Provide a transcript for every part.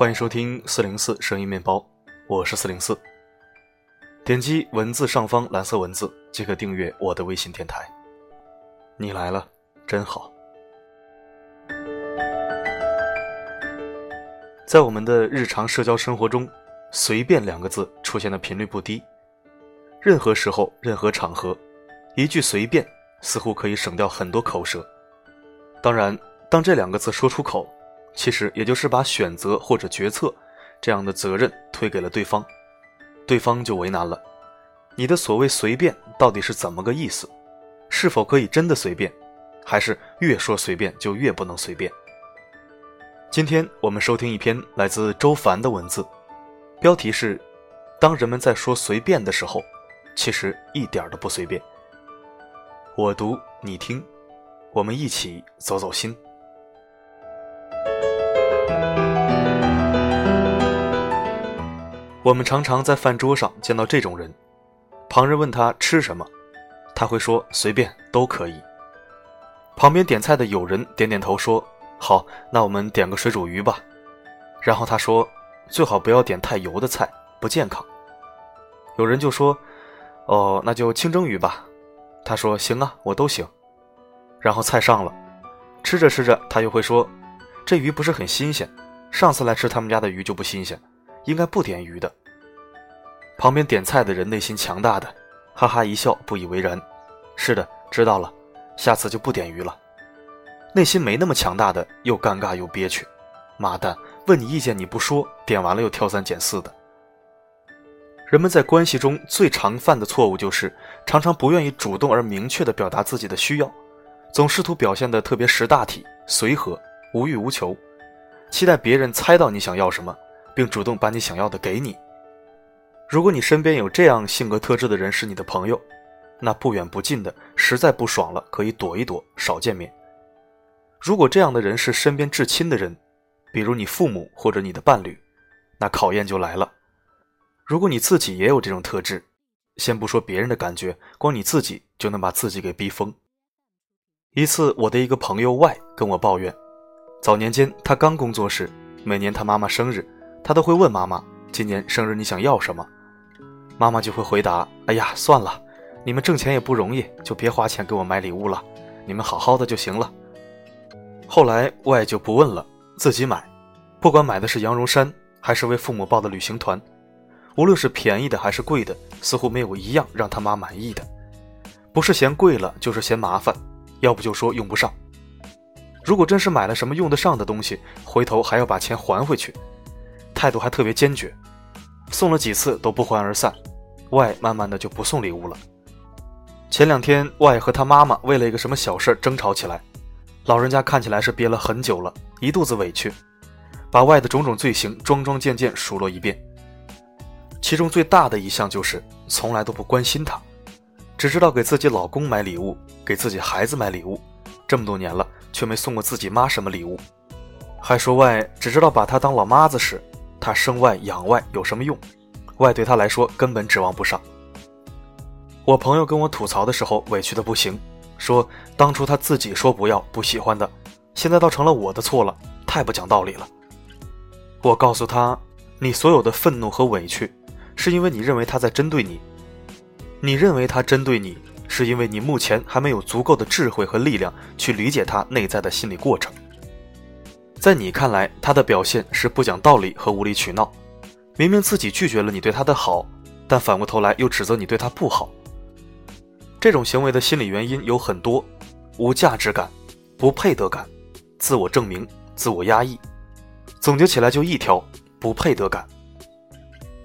欢迎收听四零四声音面包，我是四零四。点击文字上方蓝色文字即可订阅我的微信电台。你来了，真好。在我们的日常社交生活中，“随便”两个字出现的频率不低。任何时候、任何场合，一句“随便”似乎可以省掉很多口舌。当然，当这两个字说出口。其实也就是把选择或者决策这样的责任推给了对方，对方就为难了。你的所谓随便到底是怎么个意思？是否可以真的随便，还是越说随便就越不能随便？今天我们收听一篇来自周凡的文字，标题是：当人们在说随便的时候，其实一点都不随便。我读你听，我们一起走走心。我们常常在饭桌上见到这种人，旁人问他吃什么，他会说随便都可以。旁边点菜的友人点点头说好，那我们点个水煮鱼吧。然后他说最好不要点太油的菜，不健康。有人就说哦，那就清蒸鱼吧。他说行啊，我都行。然后菜上了，吃着吃着他又会说这鱼不是很新鲜，上次来吃他们家的鱼就不新鲜。应该不点鱼的。旁边点菜的人内心强大的，哈哈一笑，不以为然。是的，知道了，下次就不点鱼了。内心没那么强大的，又尴尬又憋屈。妈蛋，问你意见你不说，点完了又挑三拣四的。人们在关系中最常犯的错误就是，常常不愿意主动而明确地表达自己的需要，总试图表现得特别识大体、随和、无欲无求，期待别人猜到你想要什么。并主动把你想要的给你。如果你身边有这样性格特质的人是你的朋友，那不远不近的，实在不爽了可以躲一躲，少见面。如果这样的人是身边至亲的人，比如你父母或者你的伴侣，那考验就来了。如果你自己也有这种特质，先不说别人的感觉，光你自己就能把自己给逼疯。一次，我的一个朋友 Y 跟我抱怨，早年间他刚工作时，每年他妈妈生日。他都会问妈妈：“今年生日你想要什么？”妈妈就会回答：“哎呀，算了，你们挣钱也不容易，就别花钱给我买礼物了，你们好好的就行了。”后来我也就不问了，自己买，不管买的是羊绒衫还是为父母报的旅行团，无论是便宜的还是贵的，似乎没有一样让他妈满意的，不是嫌贵了，就是嫌麻烦，要不就说用不上。如果真是买了什么用得上的东西，回头还要把钱还回去。态度还特别坚决，送了几次都不欢而散。外慢慢的就不送礼物了。前两天外和他妈妈为了一个什么小事争吵起来，老人家看起来是憋了很久了，一肚子委屈，把外的种种罪行桩桩件件数落一遍。其中最大的一项就是从来都不关心他，只知道给自己老公买礼物，给自己孩子买礼物，这么多年了却没送过自己妈什么礼物，还说外只知道把她当老妈子使。他生外养外有什么用？外对他来说根本指望不上。我朋友跟我吐槽的时候，委屈的不行，说当初他自己说不要不喜欢的，现在倒成了我的错了，太不讲道理了。我告诉他，你所有的愤怒和委屈，是因为你认为他在针对你。你认为他针对你，是因为你目前还没有足够的智慧和力量去理解他内在的心理过程。在你看来，他的表现是不讲道理和无理取闹。明明自己拒绝了你对他的好，但反过头来又指责你对他不好。这种行为的心理原因有很多：无价值感、不配得感、自我证明、自我压抑。总结起来就一条：不配得感。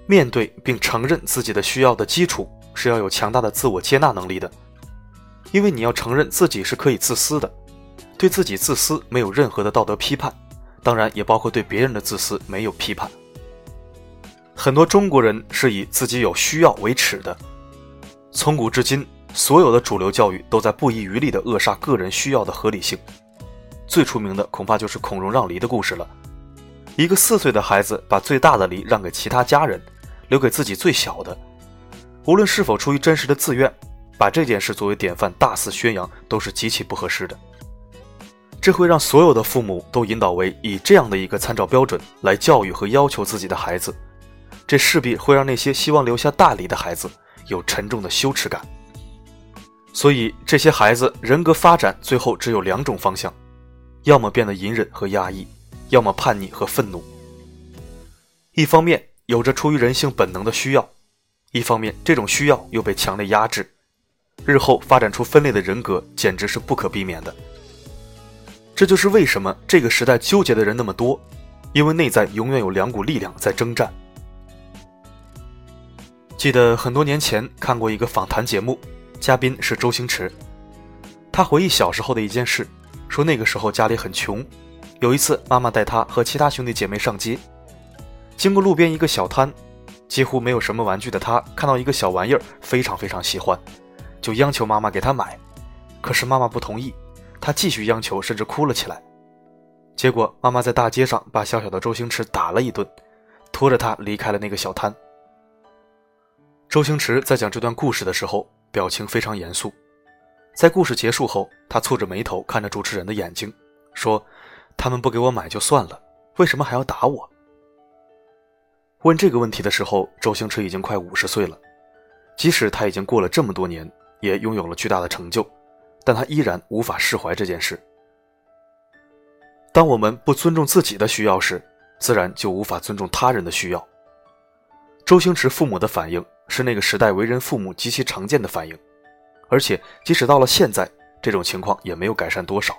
面对并承认自己的需要的基础是要有强大的自我接纳能力的，因为你要承认自己是可以自私的，对自己自私没有任何的道德批判。当然，也包括对别人的自私没有批判。很多中国人是以自己有需要为耻的。从古至今，所有的主流教育都在不遗余力地扼杀个人需要的合理性。最出名的恐怕就是孔融让梨的故事了。一个四岁的孩子把最大的梨让给其他家人，留给自己最小的。无论是否出于真实的自愿，把这件事作为典范大肆宣扬，都是极其不合适的。这会让所有的父母都引导为以这样的一个参照标准来教育和要求自己的孩子，这势必会让那些希望留下大礼的孩子有沉重的羞耻感。所以，这些孩子人格发展最后只有两种方向：要么变得隐忍和压抑，要么叛逆和愤怒。一方面有着出于人性本能的需要，一方面这种需要又被强烈压制，日后发展出分裂的人格简直是不可避免的。这就是为什么这个时代纠结的人那么多，因为内在永远有两股力量在征战。记得很多年前看过一个访谈节目。嘉宾是周星驰，他回忆小时候的一件事，说那个时候家里很穷，有一次妈妈带他和其他兄弟姐妹上街，经过路边一个小摊，几乎没有什么玩具的他看到一个小玩意儿，非常非常喜欢，就央求妈妈给他买，可是妈妈不同意，他继续央求，甚至哭了起来，结果妈妈在大街上把小小的周星驰打了一顿，拖着他离开了那个小摊。周星驰在讲这段故事的时候。表情非常严肃，在故事结束后，他蹙着眉头看着主持人的眼睛，说：“他们不给我买就算了，为什么还要打我？”问这个问题的时候，周星驰已经快五十岁了，即使他已经过了这么多年，也拥有了巨大的成就，但他依然无法释怀这件事。当我们不尊重自己的需要时，自然就无法尊重他人的需要。周星驰父母的反应。是那个时代为人父母极其常见的反应，而且即使到了现在，这种情况也没有改善多少。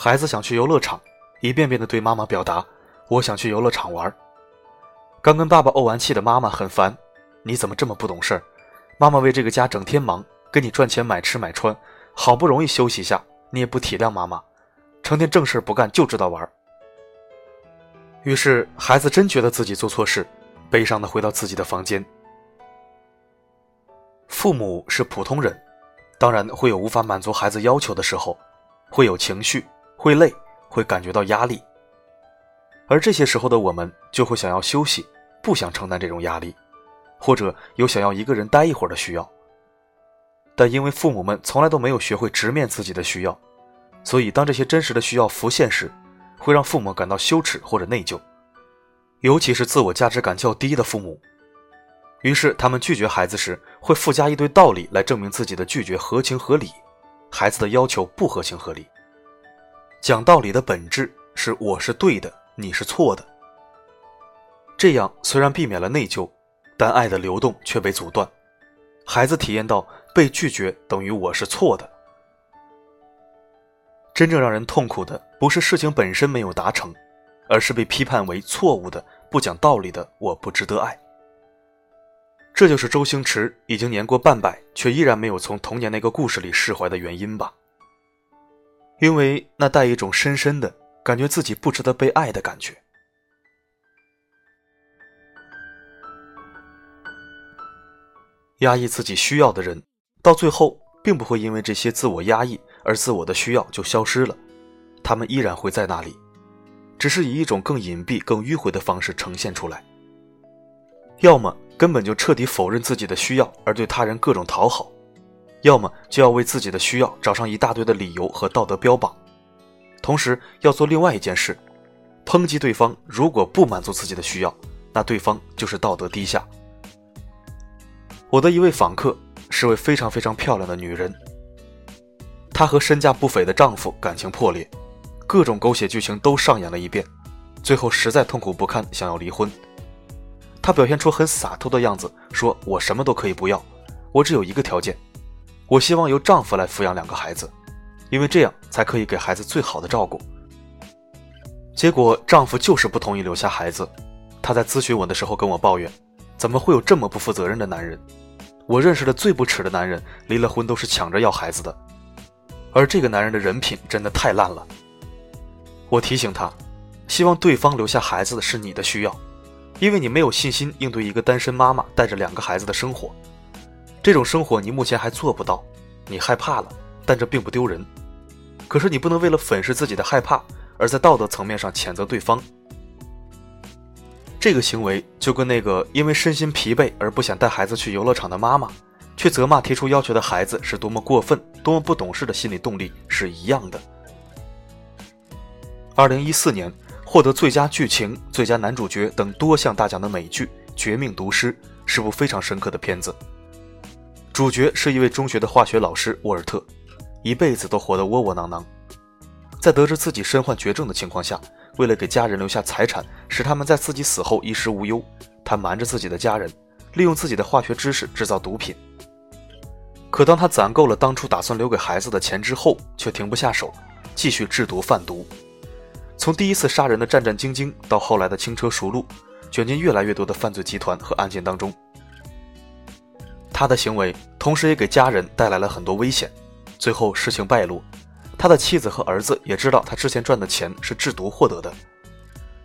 孩子想去游乐场，一遍遍的对妈妈表达：“我想去游乐场玩。”刚跟爸爸怄完气的妈妈很烦：“你怎么这么不懂事儿？妈妈为这个家整天忙，给你赚钱买吃买穿，好不容易休息一下，你也不体谅妈妈，成天正事不干就知道玩。”于是，孩子真觉得自己做错事，悲伤的回到自己的房间。父母是普通人，当然会有无法满足孩子要求的时候，会有情绪，会累，会感觉到压力。而这些时候的我们，就会想要休息，不想承担这种压力，或者有想要一个人待一会儿的需要。但因为父母们从来都没有学会直面自己的需要，所以当这些真实的需要浮现时，会让父母感到羞耻或者内疚，尤其是自我价值感较低的父母。于是，他们拒绝孩子时，会附加一堆道理来证明自己的拒绝合情合理，孩子的要求不合情合理。讲道理的本质是我是对的，你是错的。这样虽然避免了内疚，但爱的流动却被阻断，孩子体验到被拒绝等于我是错的。真正让人痛苦的不是事情本身没有达成，而是被批判为错误的、不讲道理的“我不值得爱”。这就是周星驰已经年过半百，却依然没有从童年那个故事里释怀的原因吧？因为那带一种深深的感觉自己不值得被爱的感觉。压抑自己需要的人，到最后并不会因为这些自我压抑。而自我的需要就消失了，他们依然会在那里，只是以一种更隐蔽、更迂回的方式呈现出来。要么根本就彻底否认自己的需要，而对他人各种讨好；要么就要为自己的需要找上一大堆的理由和道德标榜，同时要做另外一件事：抨击对方。如果不满足自己的需要，那对方就是道德低下。我的一位访客是位非常非常漂亮的女人。她和身价不菲的丈夫感情破裂，各种狗血剧情都上演了一遍，最后实在痛苦不堪，想要离婚。她表现出很洒脱的样子，说：“我什么都可以不要，我只有一个条件，我希望由丈夫来抚养两个孩子，因为这样才可以给孩子最好的照顾。”结果丈夫就是不同意留下孩子。他在咨询我的时候跟我抱怨：“怎么会有这么不负责任的男人？我认识的最不耻的男人，离了婚都是抢着要孩子的。”而这个男人的人品真的太烂了。我提醒他，希望对方留下孩子是你的需要，因为你没有信心应对一个单身妈妈带着两个孩子的生活。这种生活你目前还做不到，你害怕了，但这并不丢人。可是你不能为了粉饰自己的害怕，而在道德层面上谴责对方。这个行为就跟那个因为身心疲惫而不想带孩子去游乐场的妈妈，却责骂提出要求的孩子是多么过分、多么不懂事的心理动力是一样的。二零一四年获得最佳剧情、最佳男主角等多项大奖的美剧《绝命毒师》是部非常深刻的片子。主角是一位中学的化学老师沃尔特，一辈子都活得窝窝囊囊。在得知自己身患绝症的情况下，为了给家人留下财产，使他们在自己死后衣食无忧，他瞒着自己的家人，利用自己的化学知识制造毒品。可当他攒够了当初打算留给孩子的钱之后，却停不下手，继续制毒贩毒。从第一次杀人的战战兢兢，到后来的轻车熟路，卷进越来越多的犯罪集团和案件当中。他的行为同时也给家人带来了很多危险，最后事情败露，他的妻子和儿子也知道他之前赚的钱是制毒获得的。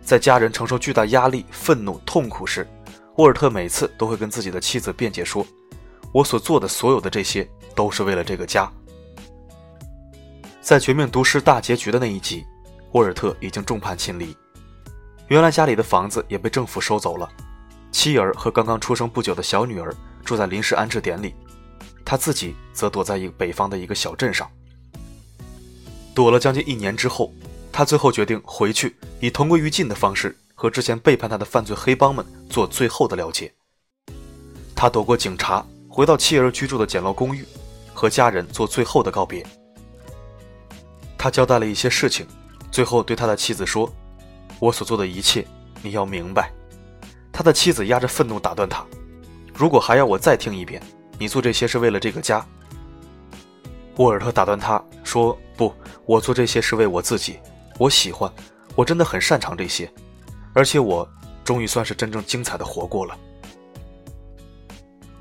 在家人承受巨大压力、愤怒、痛苦时，沃尔特每次都会跟自己的妻子辩解说：“我所做的所有的这些都是为了这个家。”在《绝命毒师》大结局的那一集，沃尔特已经众叛亲离，原来家里的房子也被政府收走了，妻儿和刚刚出生不久的小女儿。住在临时安置点里，他自己则躲在一个北方的一个小镇上。躲了将近一年之后，他最后决定回去，以同归于尽的方式和之前背叛他的犯罪黑帮们做最后的了结。他躲过警察，回到妻儿居住的简陋公寓，和家人做最后的告别。他交代了一些事情，最后对他的妻子说：“我所做的一切，你要明白。”他的妻子压着愤怒打断他。如果还要我再听一遍，你做这些是为了这个家。沃尔特打断他说：“不，我做这些是为我自己。我喜欢，我真的很擅长这些，而且我终于算是真正精彩的活过了。”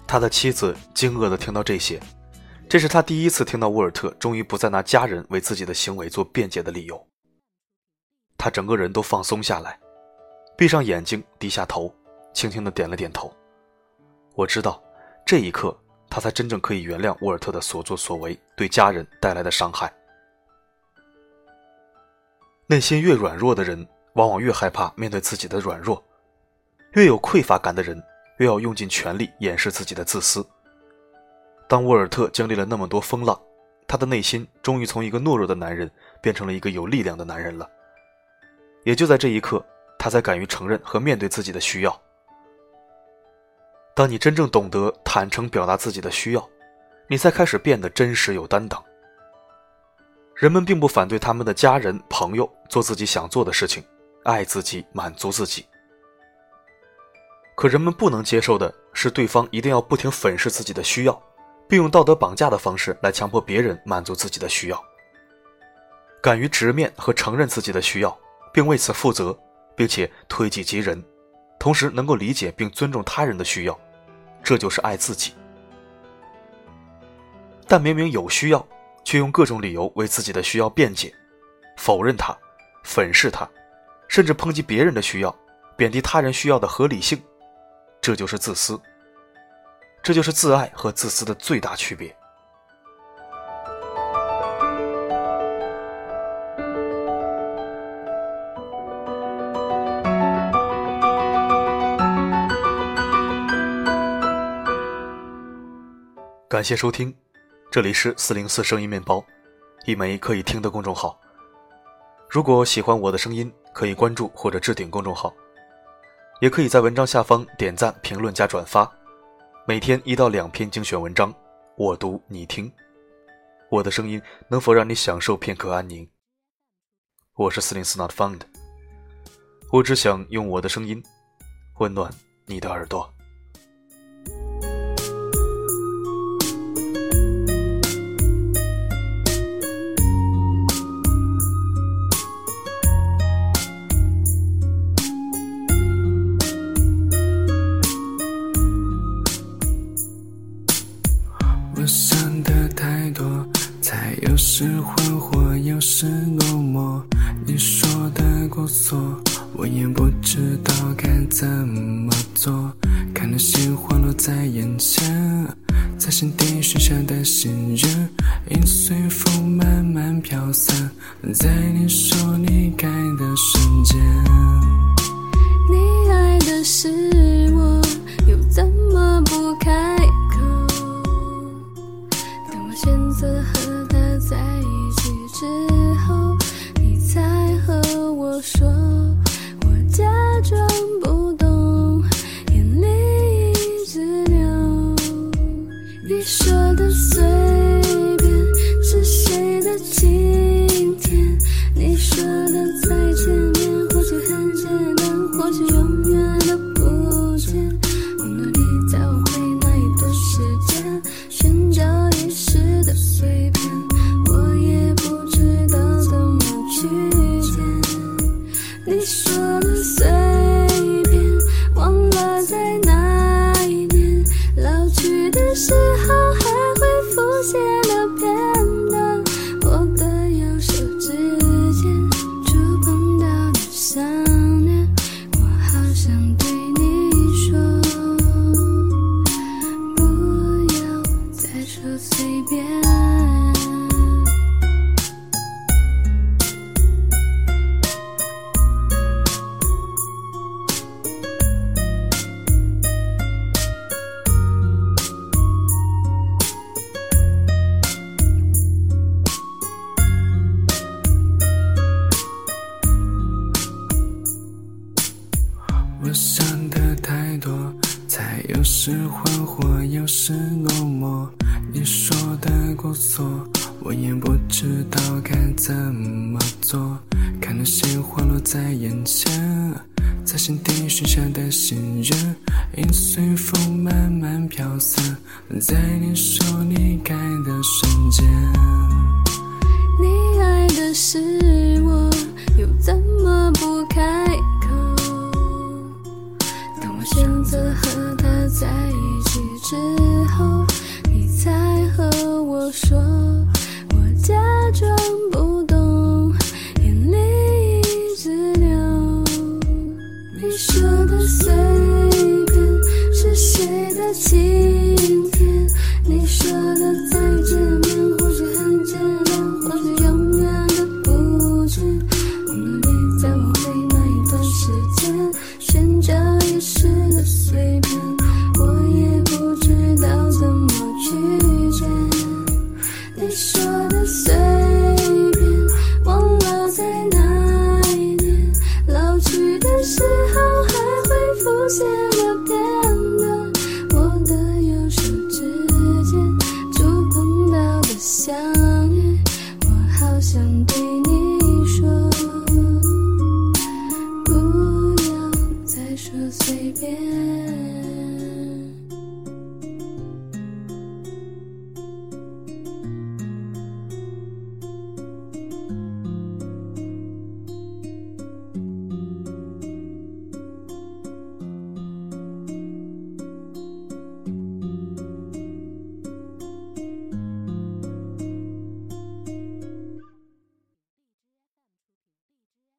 他的妻子惊愕地听到这些，这是他第一次听到沃尔特终于不再拿家人为自己的行为做辩解的理由。他整个人都放松下来，闭上眼睛，低下头，轻轻地点了点头。我知道，这一刻他才真正可以原谅沃尔特的所作所为对家人带来的伤害。内心越软弱的人，往往越害怕面对自己的软弱；越有匮乏感的人，越要用尽全力掩饰自己的自私。当沃尔特经历了那么多风浪，他的内心终于从一个懦弱的男人变成了一个有力量的男人了。也就在这一刻，他才敢于承认和面对自己的需要。当你真正懂得坦诚表达自己的需要，你才开始变得真实有担当。人们并不反对他们的家人朋友做自己想做的事情，爱自己，满足自己。可人们不能接受的是，对方一定要不停粉饰自己的需要，并用道德绑架的方式来强迫别人满足自己的需要。敢于直面和承认自己的需要，并为此负责，并且推己及人。同时能够理解并尊重他人的需要，这就是爱自己。但明明有需要，却用各种理由为自己的需要辩解，否认它，粉饰它，甚至抨击别人的需要，贬低他人需要的合理性，这就是自私。这就是自爱和自私的最大区别。感谢收听，这里是四零四声音面包，一枚可以听的公众号。如果喜欢我的声音，可以关注或者置顶公众号，也可以在文章下方点赞、评论加转发。每天一到两篇精选文章，我读你听。我的声音能否让你享受片刻安宁？我是四零四 Not Found，我只想用我的声音温暖你的耳朵。在心底许下的心愿，已随风慢慢飘散。在你说离开的瞬间，你爱的是我，又怎么不开口？当我选择和他在一起之后，你才和我说，我假装。Chỉ 想对。